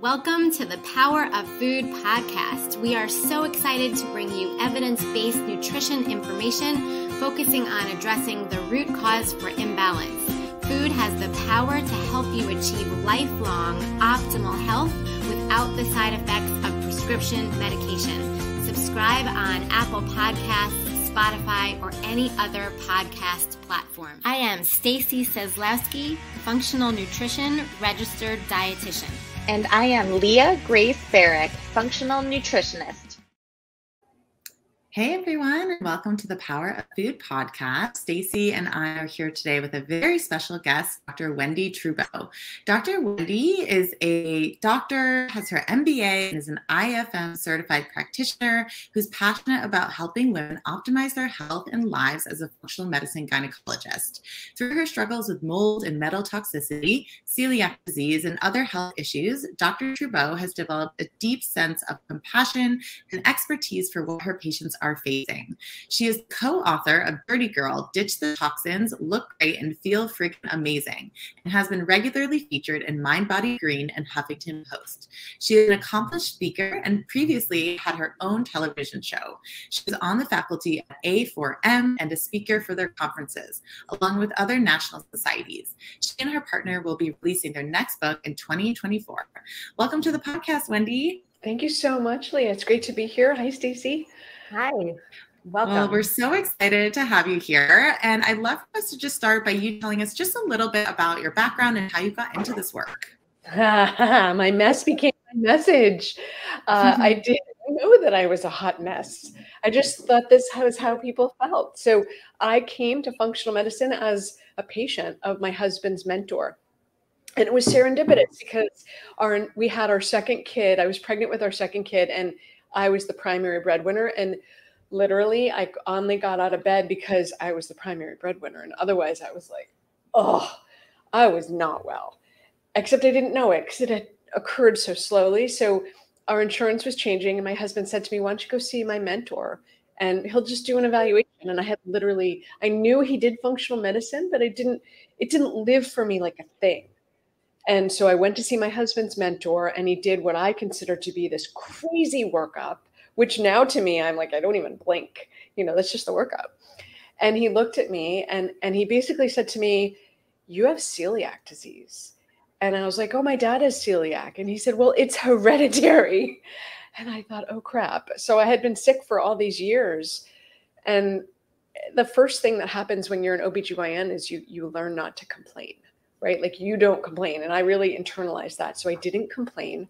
Welcome to the Power of Food podcast. We are so excited to bring you evidence based nutrition information focusing on addressing the root cause for imbalance. Food has the power to help you achieve lifelong optimal health without the side effects of prescription medication. Subscribe on Apple Podcasts Spotify, or any other podcast platform. I am Stacy Seslowsky, functional nutrition registered dietitian. And I am Leah Grace Barack, functional nutritionist. Hey everyone, and welcome to the Power of Food podcast. Stacy and I are here today with a very special guest, Dr. Wendie Trubow. Dr. Wendie is a doctor, has her MBA, and is an IFM certified practitioner who's passionate about helping women optimize their health and lives as a functional medicine gynecologist. Through her struggles with mold and metal toxicity, celiac disease, and other health issues, Dr. Trubow has developed a deep sense of compassion and expertise for what her patients are are facing. She is co author of Dirty Girl Ditch the Toxins, Look Great, and Feel Freaking Amazing, and has been regularly featured in Mind Body Green and Huffington Post. She is an accomplished speaker and previously had her own television show. She on the faculty at A4M and a speaker for their conferences, along with other national societies. She and her partner will be releasing their next book in 2024. Welcome to the podcast, Wendie. Thank you so much, Leah. It's great to be here. Hi, Stacy. Hi. Welcome. Well, we're so excited to have you here. And I'd love for us to just start by you telling us just a little bit about your background and how you got into this work. my mess became my message. Uh, I didn't know that I was a hot mess. I just thought this was how people felt. So I came to functional medicine as a patient of my husband's mentor. And it was serendipitous because our we had our second kid. I was pregnant with our second kid, and I was the primary breadwinner. And literally, I only got out of bed because I was the primary breadwinner. And otherwise, I was like, oh, I was not well. Except I didn't know it because it had occurred so slowly. So our insurance was changing. And my husband said to me, Why don't you go see my mentor? And he'll just do an evaluation. And I had literally, I knew he did functional medicine, but I didn't, it didn't live for me like a thing. And so I went to see my husband's mentor, and he did what I consider to be this crazy workup, which now to me, I'm like, I don't even blink. You know, that's just the workup. And he looked at me and and he basically said to me, You have celiac disease. And I was like, Oh, my dad has celiac. And he said, Well, it's hereditary. And I thought, Oh crap. So I had been sick for all these years. And the first thing that happens when you're an OBGYN is you you learn not to complain right? Like you don't complain. And I really internalized that. So I didn't complain.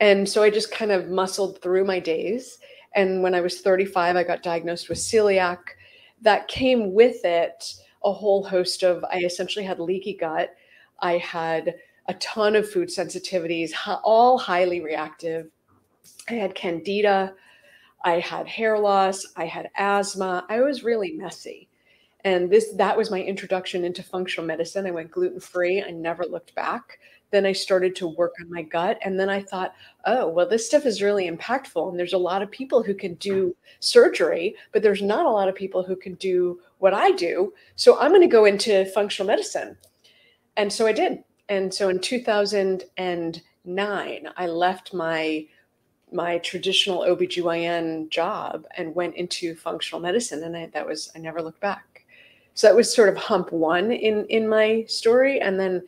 And so I just kind of muscled through my days. And when I was 35, I got diagnosed with celiac. That came with it a whole host of, I essentially had leaky gut. I had a ton of food sensitivities, all highly reactive. I had candida. I had hair loss. I had asthma. I was really messy and this that was my introduction into functional medicine. I went gluten free i never looked back. Then i started to work on my gut. And then i thought oh well this stuff is really impactful. And there's a lot of people who can do surgery but there's not a lot of people who can do what i do. So i'm going to go into functional medicine. And so i did. And so in 2009 i left my my traditional OBGYN job and went into functional medicine. And I, that was I never looked back. So that was sort of hump one in in my story, and then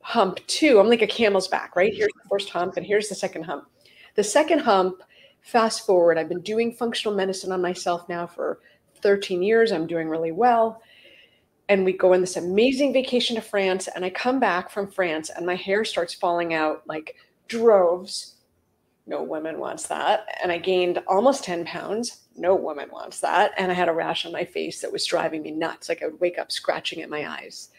hump two. I'm like a camel's back, right? Mm-hmm. Here's the first hump, and here's the second hump. The second hump. Fast forward, I've been doing functional medicine on myself now for 13 years. I'm doing really well. And we go on this amazing vacation to France, and I come back from France, and my hair starts falling out like droves. No woman wants that. And I gained almost 10 pounds no woman wants that. And I had a rash on my face that was driving me nuts. Like I would wake up scratching at my eyes.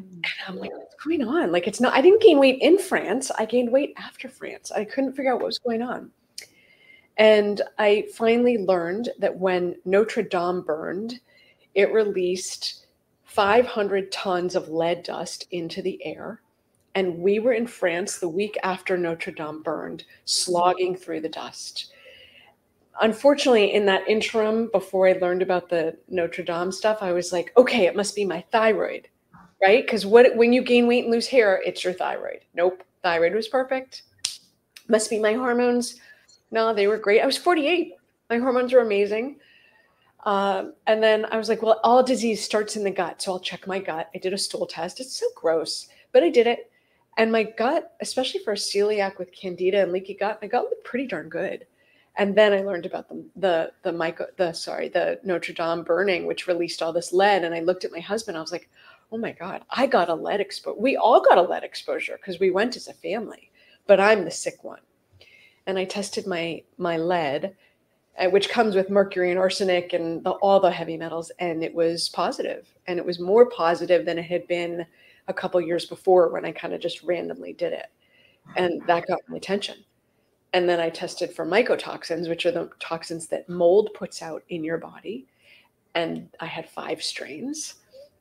Mm. And I'm like, what's going on? Like, it's not, I didn't gain weight in France. I gained weight after France. I couldn't figure out what was going on. And I finally learned that when Notre Dame burned, it released 500 tons of lead dust into the air. And we were in France the week after Notre Dame burned, slogging through the dust unfortunately, in that interim, before I learned about the Notre Dame stuff, I was like, okay, it must be my thyroid. right? Because what when you gain weight and lose hair, it's your thyroid. Nope, thyroid was perfect. Must be my hormones. No, they were great. I was 48. My hormones were amazing. Um, and then I was like, well, all disease starts in the gut. So I'll check my gut. I did a stool test. It's so gross, but I did it. And my gut, especially for a celiac with candida and leaky gut, my gut looked pretty darn good. And then I learned about the the the the sorry the Notre Dame burning, which released all this lead. And I looked at my husband. I was like, oh my god, I got a lead exposure. We all got a lead exposure because we went as a family, but I'm the sick one. And I tested my my lead, uh, which comes with mercury and arsenic and the, all the heavy metals, and it was positive. And it was more positive than it had been a couple years before when I kind of just randomly did it. And that got my attention. And then I tested for mycotoxins, which are the toxins that mold puts out in your body. And I had five strains.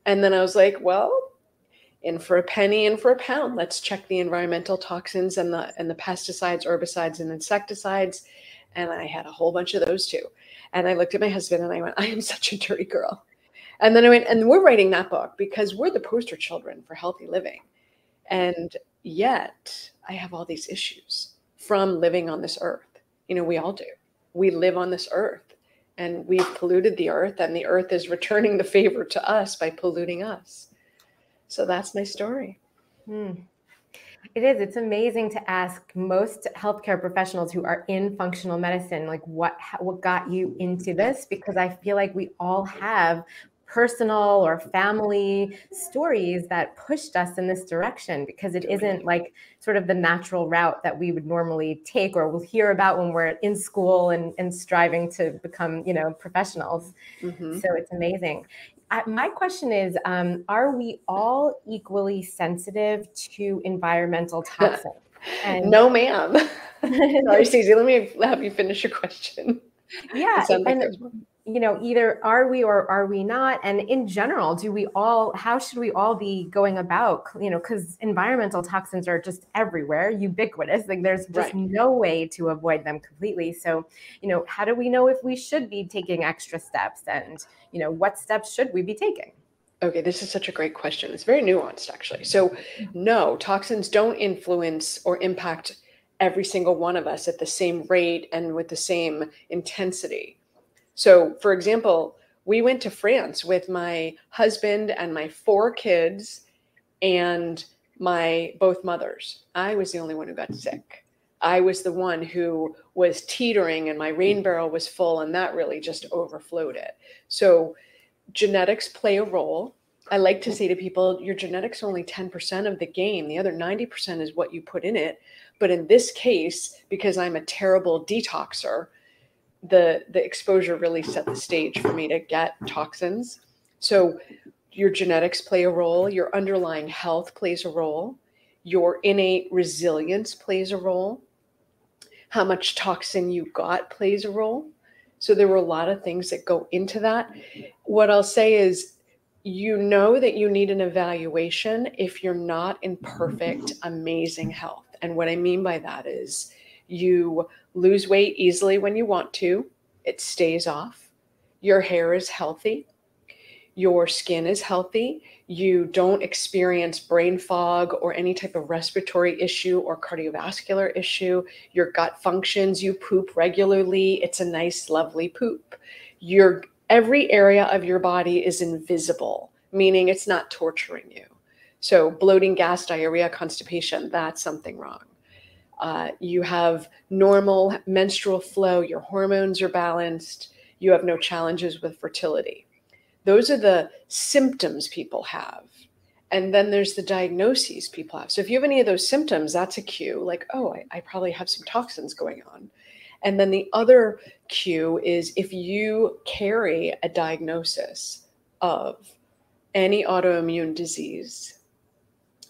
And then I was like, well, in for a penny, in for a pound. Let's check the environmental toxins and the and the pesticides, herbicides, and insecticides. And I had a whole bunch of those too. And I looked at my husband and I went, I am such a dirty girl. And then I went, and we're writing that book because we're the poster children for healthy living. And yet I have all these issues from living on this earth. You know, we all do. We live on this earth and we've polluted the earth, and the earth is returning the favor to us by polluting us. So that's my story. Hmm. It is. It's amazing to ask most healthcare professionals who are in functional medicine, like what what got you into this? Because I feel like we all have personal or family stories that pushed us in this direction because it isn't like sort of the natural route that we would normally take or we'll hear about when we're in school and, and striving to become you know professionals. Mm-hmm. so it's amazing. I, my question is um, are we all equally sensitive to environmental toxins? And- no ma'am. Sorry Susie let me have you finish your question. Yeah and, you know either are we or are we not and in general do we all how should we all be going about you know because environmental toxins are just everywhere ubiquitous like there's just right. no way to avoid them completely so you know how do we know if we should be taking extra steps and you know what steps should we be taking Okay, this is such a great question. It's very nuanced, actually. So, mm-hmm. no, toxins don't influence or impact every single one of us at the same rate and with the same intensity. So, for example, we went to France with my husband and my four kids and my both mothers. I was the only one who got sick. I was the one who was teetering and my rain barrel was full and that really just overflowed it. So genetics play a role. I like to say to people, your genetics are only 10% of the game. The other 90% is what you put in it. But in this case, because I'm a terrible detoxer, the the exposure really set the stage for me to get toxins. So your genetics play a role, your underlying health plays a role, your innate resilience plays a role, how much toxin you got plays a role. So there were a lot of things that go into that. What I'll say is you know that you need an evaluation if you're not in perfect amazing health. And what I mean by that is you lose weight easily when you want to, it stays off. Your hair is healthy. Your skin is healthy. You don't experience brain fog or any type of respiratory issue or cardiovascular issue. Your gut functions. You poop regularly. It's a nice, lovely poop. Your every area of your body is invisible, meaning it's not torturing you. So, bloating, gas, diarrhea, constipation, that's something wrong. Uh, you have normal menstrual flow, your hormones are balanced, you have no challenges with fertility. Those are the symptoms people have. And then there's the diagnoses people have. So if you have any of those symptoms, that's a cue like, oh, I, I probably have some toxins going on. And then the other cue is if you carry a diagnosis of any autoimmune disease,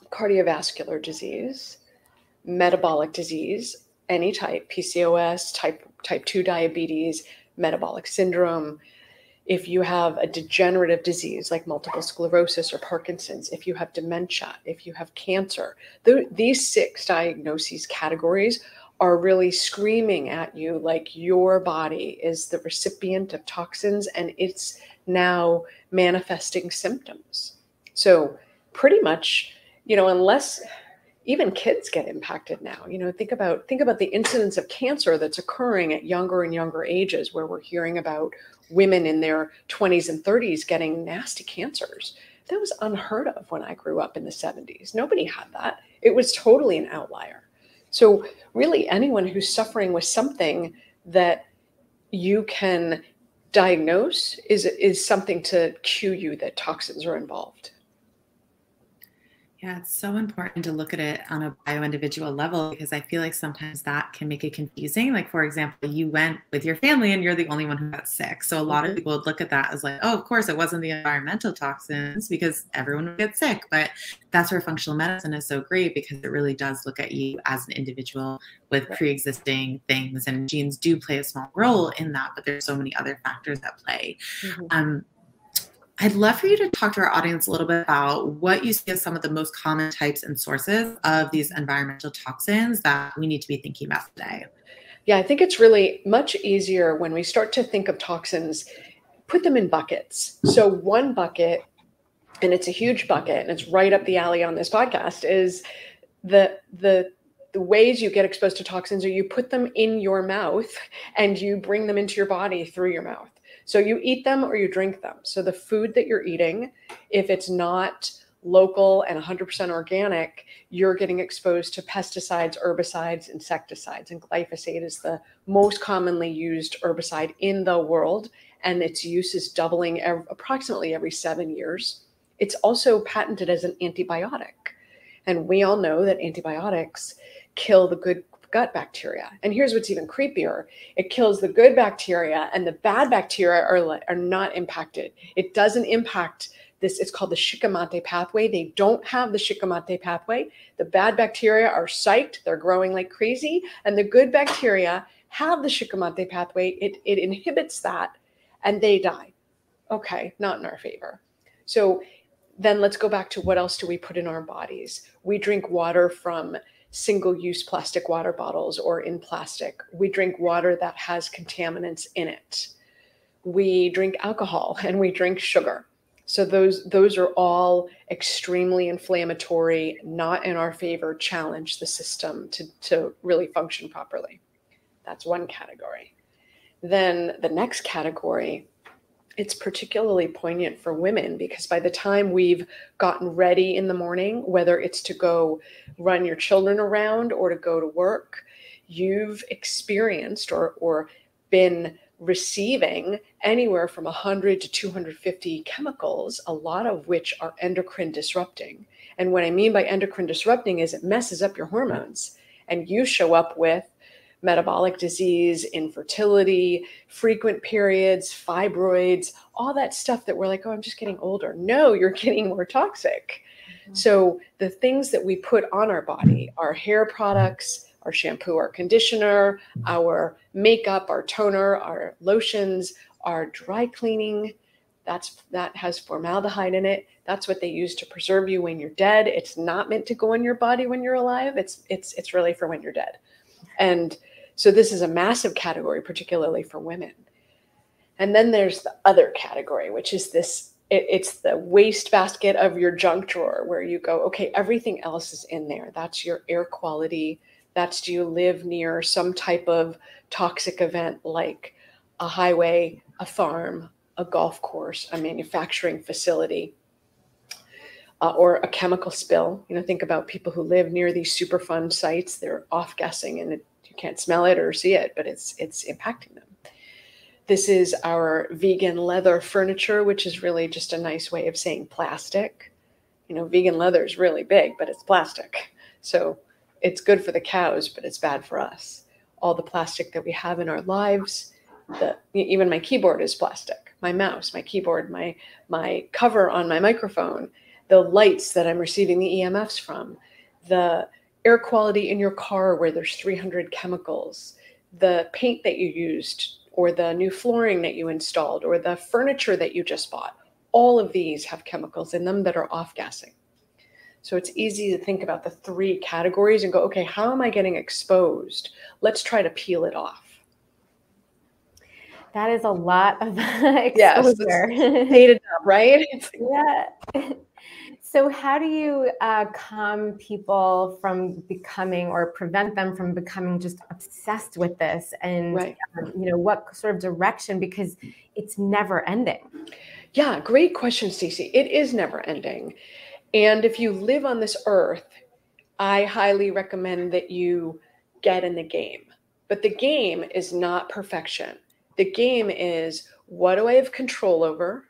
cardiovascular disease, metabolic disease, any type, PCOS, type type 2 diabetes, metabolic syndrome, if you have a degenerative disease like multiple sclerosis or Parkinson's, if you have dementia, if you have cancer, th- these six diagnoses categories are really screaming at you like your body is the recipient of toxins and it's now manifesting symptoms. So pretty much, you know, unless even kids get impacted now. You know think about think about the incidence of cancer that's occurring at younger and younger ages where we're hearing about women in their 20s and 30s getting nasty cancers. That was unheard of when i grew up in the 70s nobody had that. It was totally an outlier. So really anyone who's suffering with something that you can diagnose is is something to cue you that toxins are involved yeah, it's so important to look at it on a bio individual level because I feel like sometimes that can make it confusing. Like, for example, you went with your family and you're the only one who got sick. So, a lot mm-hmm. of people would look at that as like, oh, of course, it wasn't the environmental toxins because everyone would get sick. But that's where functional medicine is so great because it really does look at you as an individual with pre existing things. And genes do play a small role in that, but there's so many other factors at play. Mm-hmm. Um, I'd love for you to talk to our audience a little bit about what you see as some of the most common types and sources of these environmental toxins that we need to be thinking about today. Yeah, I think it's really much easier when we start to think of toxins, put them in buckets. So, one bucket, and it's a huge bucket, and it's right up the alley on this podcast, is the the the ways you get exposed to toxins are you put them in your mouth and you bring them into your body through your mouth. So you eat them or you drink them. So the food that you're eating, if it's not local and 100% organic, you're getting exposed to pesticides, herbicides, insecticides. And glyphosate is the most commonly used herbicide in the world, and its use is doubling every, approximately every seven years. It's also patented as an antibiotic. And we all know that antibiotics kill the good gut bacteria. And here's what's even creepier it kills the good bacteria, and the bad bacteria are, are not impacted. It doesn't impact this, it's called the Shikimate pathway. They don't have the Shikimate pathway. The bad bacteria are psyched, they're growing like crazy, and the good bacteria have the Shikimate pathway. It, it inhibits that, and they die. Okay, not in our favor. So then let's go back to what else do we put in our bodies? We drink water from single use plastic water bottles or in plastic. We drink water that has contaminants in it. We drink alcohol and we drink sugar. So those those are all extremely inflammatory, not in our favor, challenge the system to, to really function properly. That's one category. Then the next category it's particularly poignant for women because by the time we've gotten ready in the morning, whether it's to go run your children around or to go to work, you've experienced or, or been receiving anywhere from 100 to 250 chemicals, a lot of which are endocrine disrupting. And what I mean by endocrine disrupting is it messes up your hormones. And you show up with metabolic disease, infertility, frequent periods, fibroids, all that stuff that we're like, oh, I'm just getting older. No, you're getting more toxic. Mm-hmm. So the things that we put on our body, our hair products, our shampoo, our conditioner, our makeup, our toner, our lotions, our dry cleaning, that's that has formaldehyde in it. That's what they use to preserve you when you're dead. It's not meant to go in your body when you're alive. It's it's it's really for when you're dead. And so this is a massive category, particularly for women. And then there's the other category, which is this it, it's the waste basket of your junk drawer where you go, okay, everything else is in there. That's your air quality. That's do you live near some type of toxic event like a highway, a farm, a golf course, a manufacturing facility, uh, or a chemical spill. You know, think about people who live near these Superfund sites. They're off gassing and it can't smell it or see it, but it's it's impacting them. This is our vegan leather furniture, which is really just a nice way of saying plastic. You know, vegan leather is really big, but it's plastic. So it's good for the cows, but it's bad for us. All the plastic that we have in our lives, the even my keyboard is plastic. My mouse, my keyboard, my my cover on my microphone, the lights that I'm receiving the EMFs from, the air quality in your car where there's 300 chemicals, the paint that you used, or the new flooring that you installed, or the furniture that you just bought. All of these have chemicals in them that are off gassing. So it's easy to think about the three categories and go, okay, how am I getting exposed? Let's try to peel it off. That is a lot of exposure. Yes, dated up, right? yeah. So, how do you uh, calm people from becoming or prevent them from becoming just obsessed with this? And, right. um, you know, what sort of direction? Because it's never ending. Yeah, great question, Stacy. It is never ending. And if you live on this earth, I highly recommend that you get in the game. But the game is not perfection. The game is what do I have control over?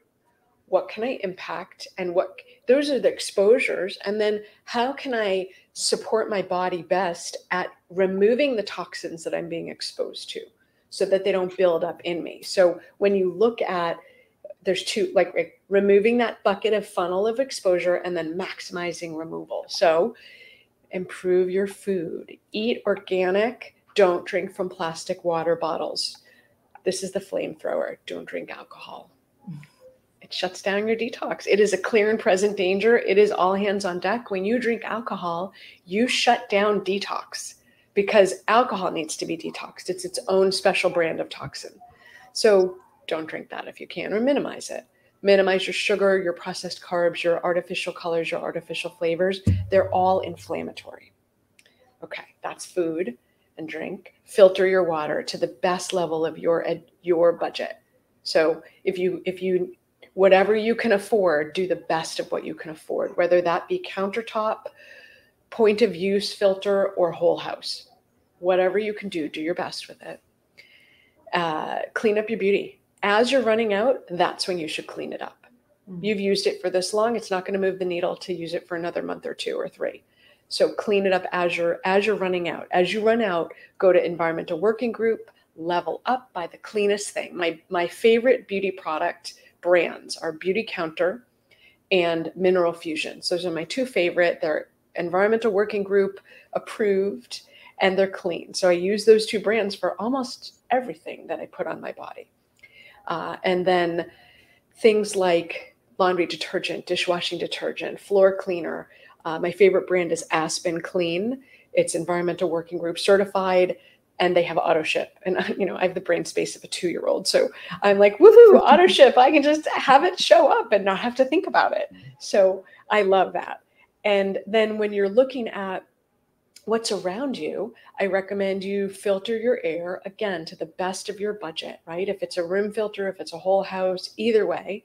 What can I impact? And what those are the exposures. And then how can I support my body best at removing the toxins that I'm being exposed to so that they don't build up in me? So when you look at there's two like, removing that bucket of funnel of exposure and then maximizing removal. So improve your food, eat organic, don't drink from plastic water bottles. This is the flamethrower. Don't drink alcohol. It shuts down your detox. It is a clear and present danger. It is all hands on deck. When you drink alcohol, you shut down detox because alcohol needs to be detoxed. It's its own special brand of toxin. So don't drink that if you can, or minimize it. Minimize your sugar, your processed carbs, your artificial colors, your artificial flavors. They're all inflammatory. Okay, that's food and drink. Filter your water to the best level of your your budget. So if you if you whatever you can afford, do the best of what you can afford, whether that be countertop, point of use filter, or whole house. Whatever you can do, do your best with it. Uh, clean up your beauty as you're running out, that's when you should clean it up. Mm-hmm. You've used it for this long, it's not going to move the needle to use it for another month or two or three. So clean it up as you're as you're running out. As you run out, go to environmental working group, level up by the cleanest thing. My my favorite beauty product brands are Beautycounter and Mineral Fusion. So those are my two favorite. They're environmental working group approved and they're clean. So I use those two brands for almost everything that I put on my body. Uh, and then things like laundry detergent, dishwashing detergent, floor cleaner. Uh, my favorite brand is Aspen Clean. It's environmental working group certified and they have auto ship. And you know, I have the brain space of a two year old. So I'm like, woohoo, auto ship. I can just have it show up and not have to think about it. So I love that. And then when you're looking at what's around you, I recommend you filter your air again to the best of your budget, right? If it's a room filter, if it's a whole house, either way.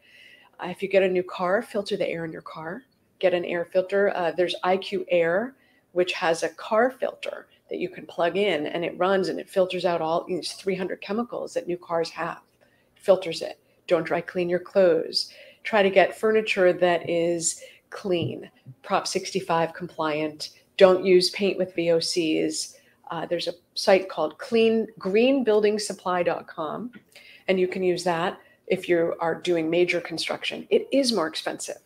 Uh, if you get a new car, filter the air in your car. Get an air filter. Uh, there's IQ Air, which has a car filter that you can plug in and it runs and it filters out all these 300 chemicals that new cars have. filters it. Don't dry clean your clothes. Try to get furniture that is clean, Prop 65 compliant don't use paint with VOCs. Uh, there's a site called clean greenbuildingsupply.com, and you can use that if you are doing major construction. It is more expensive.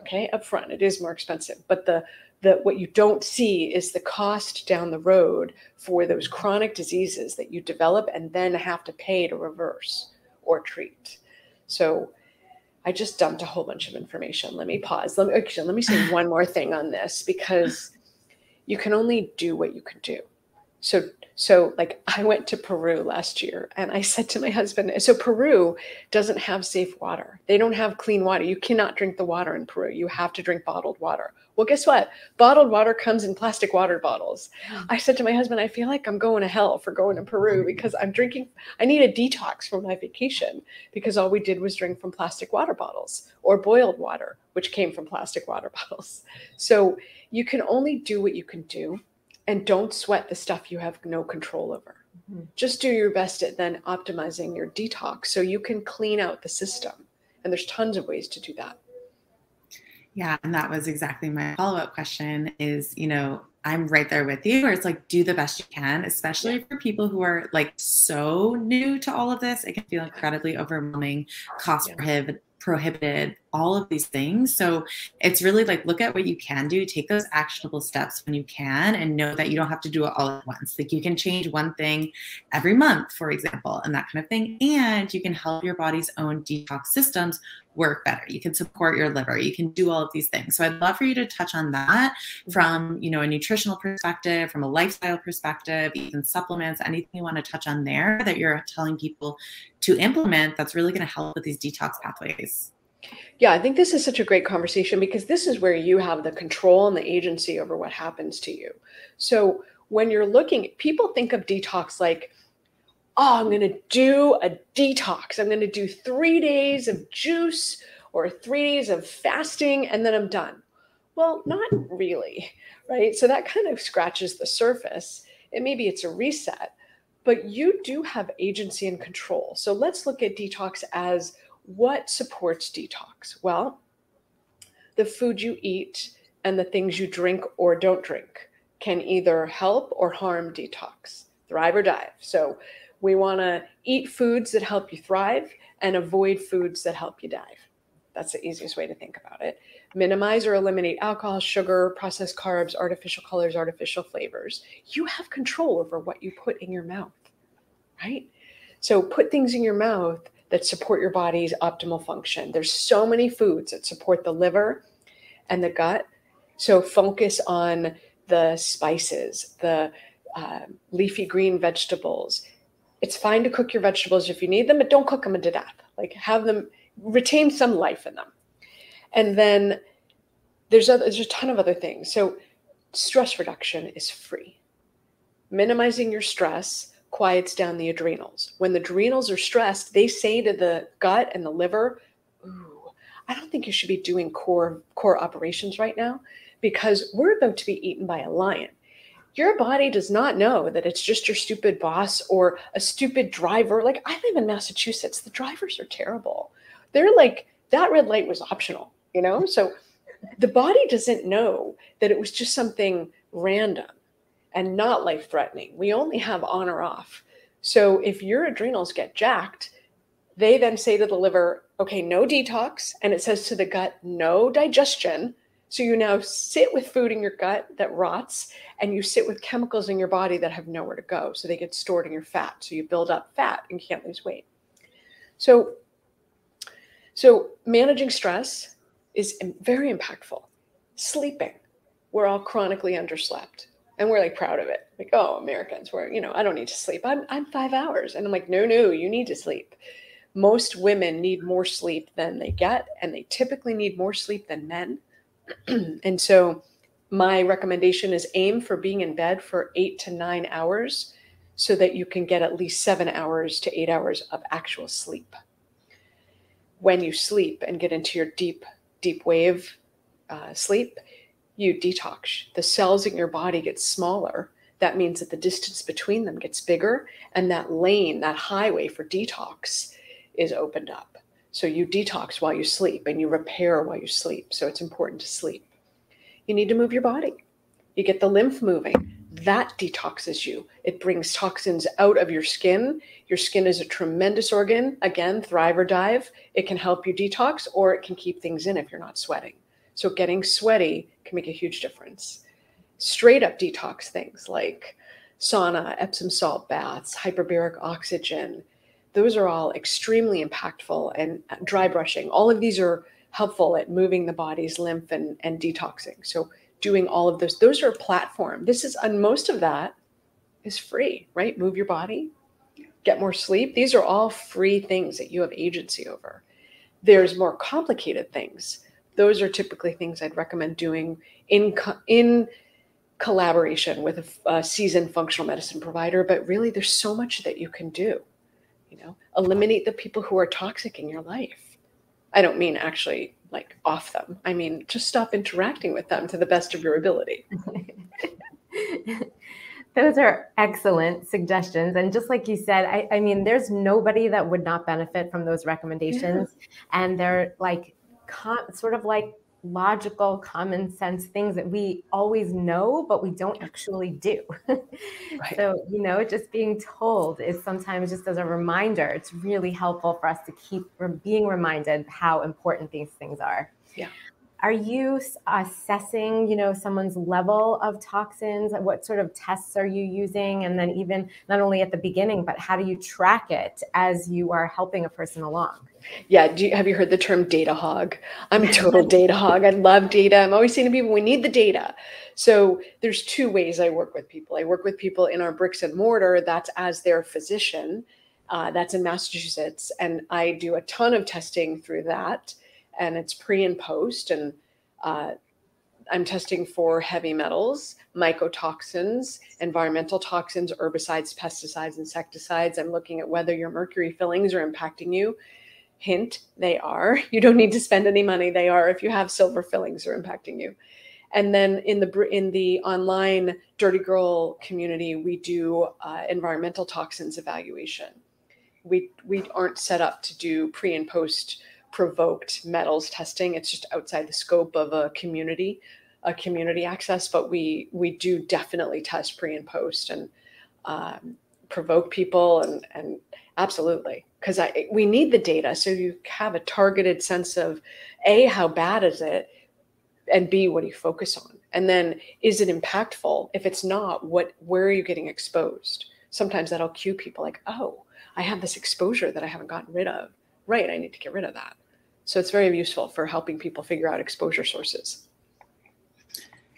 Okay, up front, it is more expensive. But the the what you don't see is the cost down the road for those chronic diseases that you develop and then have to pay to reverse or treat. So I just dumped a whole bunch of information. Let me pause. Let me actually, let me say one more thing on this because you can only do what you can do. So so like I went to Peru last year and I said to my husband, so Peru doesn't have safe water. They don't have clean water. You cannot drink the water in Peru. You have to drink bottled water. Well, guess what? Bottled water comes in plastic water bottles. I said to my husband, I feel like I'm going to hell for going to Peru mm-hmm. because I'm drinking I need a detox from my vacation because all we did was drink from plastic water bottles or boiled water, which came from plastic water bottles. So you can only do what you can do and don't sweat the stuff you have no control over. Mm-hmm. Just do your best at then optimizing your detox so you can clean out the system. And there's tons of ways to do that. Yeah, and that was exactly my follow-up question is, you know, I'm right there with you where it's like do the best you can, especially yeah. for people who are like so new to all of this. It can feel incredibly overwhelming, cost yeah. prohibitive prohibited, all of these things. So it's really like look at what you can do, take those actionable steps when you can, and know that you don't have to do it all at once. Like you can change one thing every month, for example, and that kind of thing. And you can help your body's own detox systems work better. You can support your liver. You can do all of these things. So I'd love for you to touch on that from, you know, a nutritional perspective, from a lifestyle perspective, even supplements, anything you want to touch on there that you're telling people to implement that's really going to help with these detox pathways. Yeah, I think this is such a great conversation because this is where you have the control and the agency over what happens to you. So when you're looking, people think of detox like, oh, I'm going to do a detox. I'm going to do three days of juice or three days of fasting and then I'm done. Well, not really, right? So that kind of scratches the surface. And maybe it's a reset, but you do have agency and control. So let's look at detox as what supports detox? Well, the food you eat and the things you drink or don't drink can either help or harm detox, thrive or dive. So we want to eat foods that help you thrive and avoid foods that help you dive. That's the easiest way to think about it. Minimize or eliminate alcohol, sugar, processed carbs, artificial colors, artificial flavors. You have control over what you put in your mouth, right? So put things in your mouth that support your body's optimal function. There's so many foods that support the liver and the gut. So focus on the spices, the uh, leafy green vegetables. It's fine to cook your vegetables if you need them, but don't cook them to death. Like have them retain some life in them. And then there's other, there's a ton of other things. So stress reduction is free. Minimizing your stress quiets down the adrenals. When the adrenals are stressed, they say to the gut and the liver, "Ooh, I don't think you should be doing core core operations right now because we're about to be eaten by a lion." Your body does not know that it's just your stupid boss or a stupid driver. Like I live in Massachusetts, the drivers are terrible. They're like that red light was optional, you know? So the body doesn't know that it was just something random and not life threatening. We only have on or off. So if your adrenals get jacked, they then say to the liver, okay, no detox. And it says to the gut, no digestion. So you now sit with food in your gut that rots and you sit with chemicals in your body that have nowhere to go. So they get stored in your fat. So you build up fat and can't lose weight. So, so managing stress is very impactful. Sleeping. We're all chronically underslept and we're like proud of it. Like oh americans we're you know i don't need to sleep. I'm i'm five hours. And i'm like no no you need to sleep. Most women need more sleep than they get and they typically need more sleep than men. And so my recommendation is aim for being in bed for eight to nine hours so that you can get at least seven hours to eight hours of actual sleep. When you sleep and get into your deep deep wave uh, sleep you detox. The cells in your body get smaller. That means that the distance between them gets bigger, and that lane, that highway for detox is opened up. So you detox while you sleep and you repair while you sleep. So it's important to sleep. You need to move your body. You get the lymph moving. That detoxes you. It brings toxins out of your skin. Your skin is a tremendous organ. Again, thrive or dive. It can help you detox or it can keep things in if you're not sweating. So getting sweaty can make a huge difference. Straight up detox things like sauna, Epsom salt baths, hyperbaric oxygen, those are all extremely impactful and uh, dry brushing. All of these are helpful at moving the body's lymph and, and detoxing. So doing all of those, those are a platform. This is, and most of that is free, right? Move your body, get more sleep. These are all free things that you have agency over. There's more complicated things those are typically things I'd recommend doing in co- in collaboration with a, a, seasoned functional medicine provider. But really, there's so much that you can do. You know, eliminate the people who are toxic in your life. I don't mean actually like off them. I mean just stop interacting with them to the best of your ability. Those are excellent suggestions. And just like you said, I, I, mean, there's nobody that would not benefit from those recommendations. Yeah. And they're like com- sort of like logical, common sense things that we always know, but we don't actually do. right. So, you know, just being told is sometimes just as a reminder, it's really helpful for us to keep being reminded how important these things are. Yeah. Are you assessing, you know, someone's level of toxins? What sort of tests are you using? And then even not only at the beginning, but how do you track it as you are helping a person along? Yeah. Do you, have you heard the term data hog? I'm a total data hog. I love data. I'm always saying to people, we need the data. So there's two ways I work with people. I work with people in our bricks and mortar. That's as their physician. Uh, that's in Massachusetts, and I do a ton of testing through that and it's pre and post. And uh, I'm testing for heavy metals, mycotoxins, environmental toxins, herbicides, pesticides, insecticides. I'm looking at whether your mercury fillings are impacting you. Hint, they are. You don't need to spend any money. They are if you have silver fillings are impacting you. And then in the in the online Dirty Girl community, we do uh, environmental toxins evaluation. We we aren't set up to do pre and post provoked metals testing. It's just outside the scope of a community, a community access. But we we do definitely test pre and post and um, provoke people and and absolutely because I we need the data. So you have a targeted sense of a how bad is it and b what do you focus on? And then is it impactful? If it's not what where are you getting exposed? Sometimes that'll cue people like oh i have this exposure that i haven't gotten rid of. Right i need to get rid of that so it's very useful for helping people figure out exposure sources.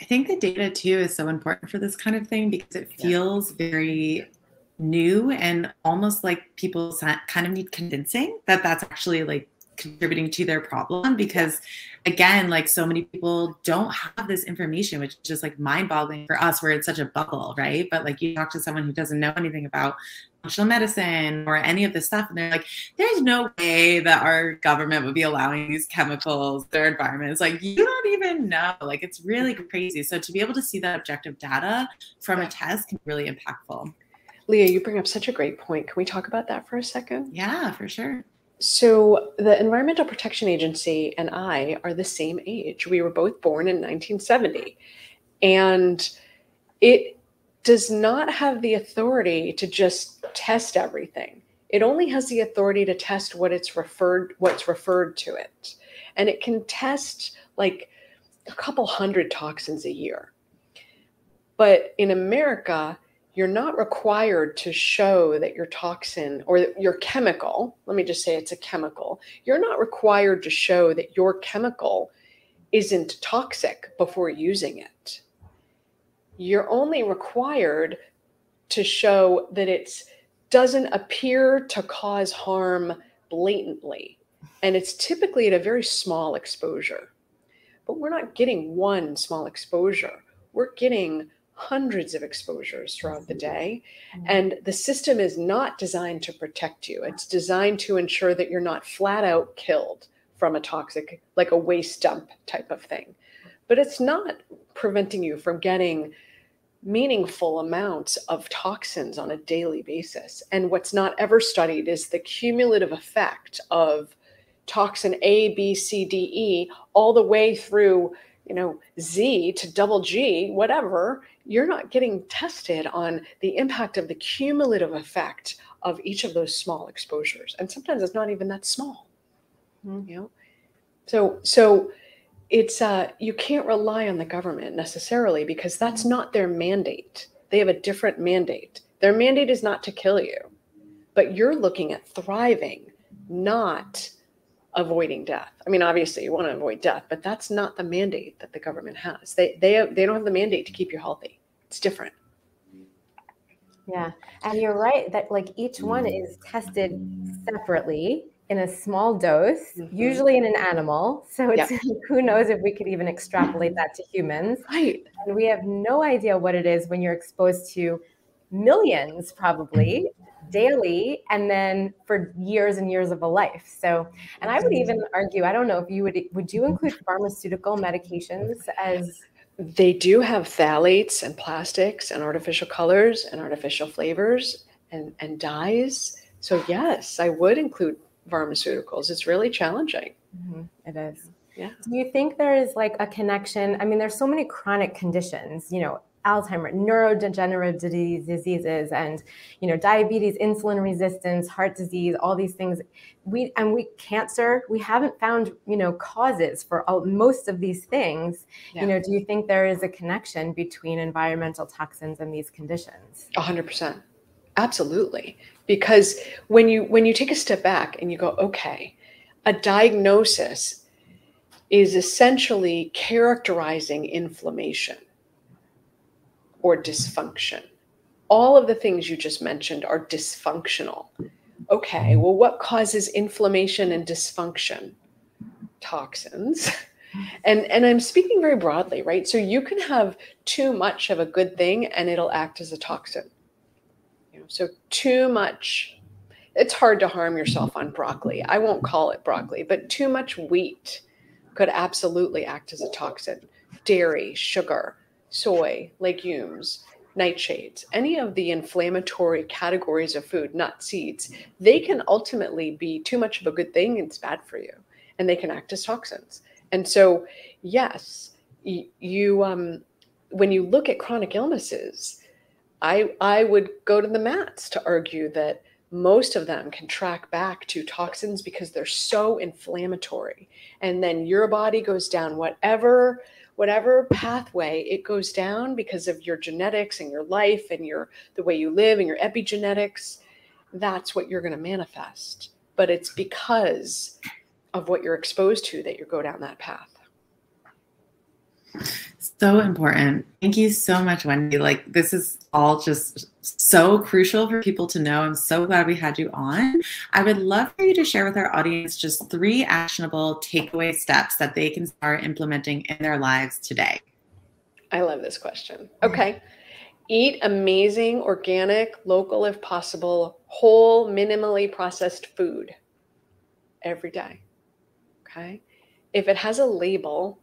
I think the data too is so important for this kind of thing because it feels yeah. very new and almost like people kind of need convincing that that's actually like contributing to their problem because again like so many people don't have this information which is just like mind boggling for us where it's such a bubble right? But like you talk to someone who doesn't know anything about functional medicine or any of this stuff and they're like there's no way that our government would be allowing these chemicals their environment. It's like you don't even know. Like it's really crazy. So to be able to see that objective data from a test can be really impactful. Leah you bring up such a great point. Can we talk about that for a second? Yeah for sure so the Environmental Protection Agency and I are the same age. We were both born in 1970. And it does not have the authority to just test everything. It only has the authority to test what it's referred what's referred to it. And it can test like a couple hundred toxins a year. But in America, you're not required to show that your toxin or your chemical, let me just say it's a chemical, you're not required to show that your chemical isn't toxic before using it. You're only required to show that it doesn't appear to cause harm blatantly. And it's typically at a very small exposure. But we're not getting one small exposure. We're getting hundreds of exposures throughout the day. Mm-hmm. And the system is not designed to protect you, it's designed to ensure that you're not flat out killed from a toxic, like a waste dump type of thing. But it's not preventing you from getting meaningful amounts of toxins on a daily basis. And what's not ever studied is the cumulative effect of toxin A, B, C, D, E, all the way through you know, Z to double G, whatever, you're not getting tested on the impact of the cumulative effect of each of those small exposures. And sometimes it's not even that small. Mm-hmm. You know? So so it's uh you can't rely on the government necessarily because that's mm-hmm. not their mandate. They have a different mandate. Their mandate is not to kill you, but you're looking at thriving, not avoiding death. I mean, obviously you want to avoid death, but that's not the mandate that the government has. They they they don't have the mandate to keep you healthy. It's different. Yeah. And you're right that like each one is tested separately in a small dose, mm-hmm. usually in an animal. So it's yep. who knows if we could even extrapolate that to humans. Right. And we have no idea what it is when you're exposed to millions probably daily and then for years and years of a life so and i would even argue i don't know if you would would you include pharmaceutical medications as they do have phthalates and plastics and artificial colors and artificial flavors and, and dyes so yes i would include pharmaceuticals it's really challenging mm-hmm. it is yeah. Do you think there is like a connection? I mean, there's so many chronic conditions, you know, Alzheimer, neurodegenerative diseases, and you know, diabetes, insulin resistance, heart disease, all these things. We and we cancer. We haven't found you know causes for all, most of these things. Yeah. You know, do you think there is a connection between environmental toxins and these conditions? A hundred percent, absolutely. Because when you when you take a step back and you go, okay, a diagnosis is essentially characterizing inflammation or dysfunction. All of the things you just mentioned are dysfunctional. Okay, well, what causes inflammation and dysfunction? toxins. And and I'm speaking very broadly, right? So you can have too much of a good thing and it'll act as a toxin. You know, so too much it's hard to harm yourself on broccoli. I won't call it broccoli, but too much wheat could absolutely act as a toxin. Dairy, sugar, soy, legumes, nightshades, any of the inflammatory categories of food, nuts, seeds, they can ultimately be too much of a good thing. It's bad for you, and they can act as toxins. And so, yes, you um, when you look at chronic illnesses, I I would go to the mats to argue that most of them can track back to toxins because they're so inflammatory and then your body goes down whatever whatever pathway it goes down because of your genetics and your life and your the way you live and your epigenetics that's what you're going to manifest. But it's because of what you're exposed to that you go down that path so important. Thank you so much, Wendie. Like, this is all just so crucial for people to know. I'm so glad we had you on. I would love for you to share with our audience just three actionable takeaway steps that they can start implementing in their lives today. I love this question. Okay. Eat amazing, organic, local, if possible, whole, minimally processed food every day. Okay. If it has a label,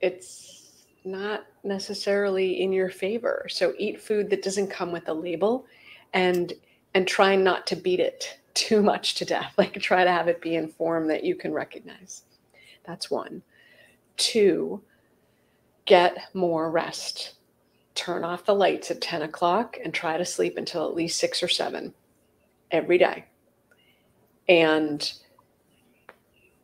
it's not necessarily in your favor. So eat food that doesn't come with a label and and try not to beat it too much to death. Like try to have it be in form that you can recognize. That's one. Two, get more rest. Turn off the lights at 10 o'clock and try to sleep until at least six or seven every day. And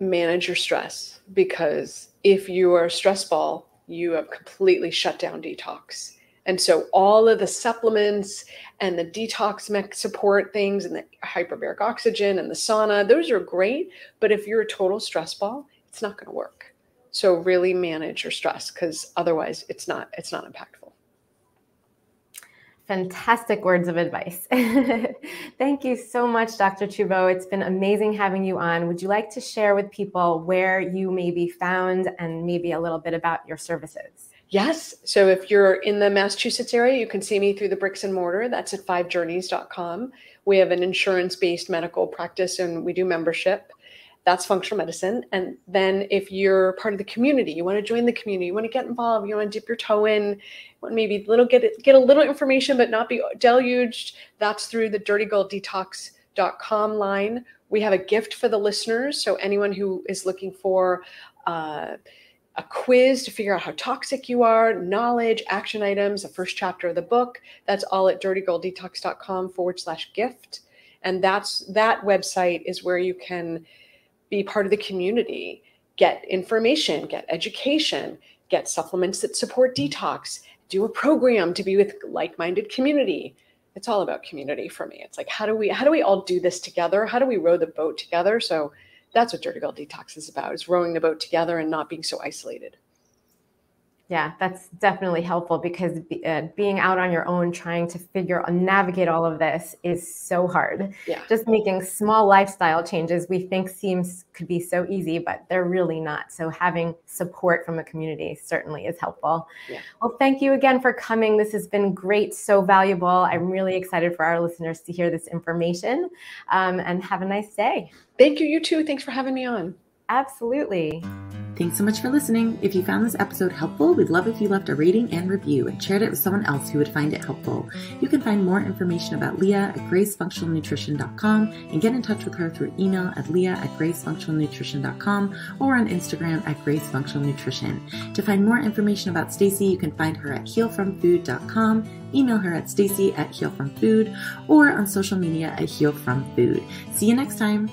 manage your stress because if you are a stress ball, you have completely shut down detox. And so all of the supplements and the detox support things and the hyperbaric oxygen and the sauna, those are great. But if you're a total stress ball, it's not going to work. So really manage your stress because otherwise it's not it's not impactful. Fantastic words of advice. Thank you so much, Dr. Trubow. It's been amazing having you on. Would you like to share with people where you may be found and maybe a little bit about your services? Yes. So if you're in the Massachusetts area, you can see me through the bricks and mortar. That's at fivejourneys.com. We have an insurance based medical practice and we do membership that's functional medicine. And then if you're part of the community, you want to join the community, you want to get involved, you want to dip your toe in, want maybe little get get a little information but not be deluged, that's through the dirtygirldetox.com line. We have a gift for the listeners. So anyone who is looking for uh, a quiz to figure out how toxic you are, knowledge, action items, the first chapter of the book. That's all at dirtygirldetox.com forward slash gift. And that's that website is where you can be part of the community, get information, get education, get supplements that support mm. detox, do a program to be with like-minded community. It's all about community for me. It's like how do we how do we all do this together? How do we row the boat together? So that's what Dirty Girl Detox is about: is rowing the boat together and not being so isolated. Yeah, that's definitely helpful because uh, being out on your own, trying to figure and navigate all of this is so hard. Yeah. Just making small lifestyle changes we think seems could be so easy, but they're really not. So having support from a community certainly is helpful. Yeah. Well, thank you again for coming. This has been great, so valuable. I'm really excited for our listeners to hear this information. Um, and have a nice day. Thank you. You too. Thanks for having me on. Absolutely. Thanks so much for listening. If you found this episode helpful, we'd love if you left a rating and review and shared it with someone else who would find it helpful. You can find more information about Leah at gracefunctionalnutrition.com and get in touch with her through email at leah at gracefunctionalnutrition.com or on Instagram at gracefunctionalnutrition. To find more information about Stacy, you can find her at healfromfood.com, email her at stacy at healfromfood, or on social media at healfromfood. See you next time.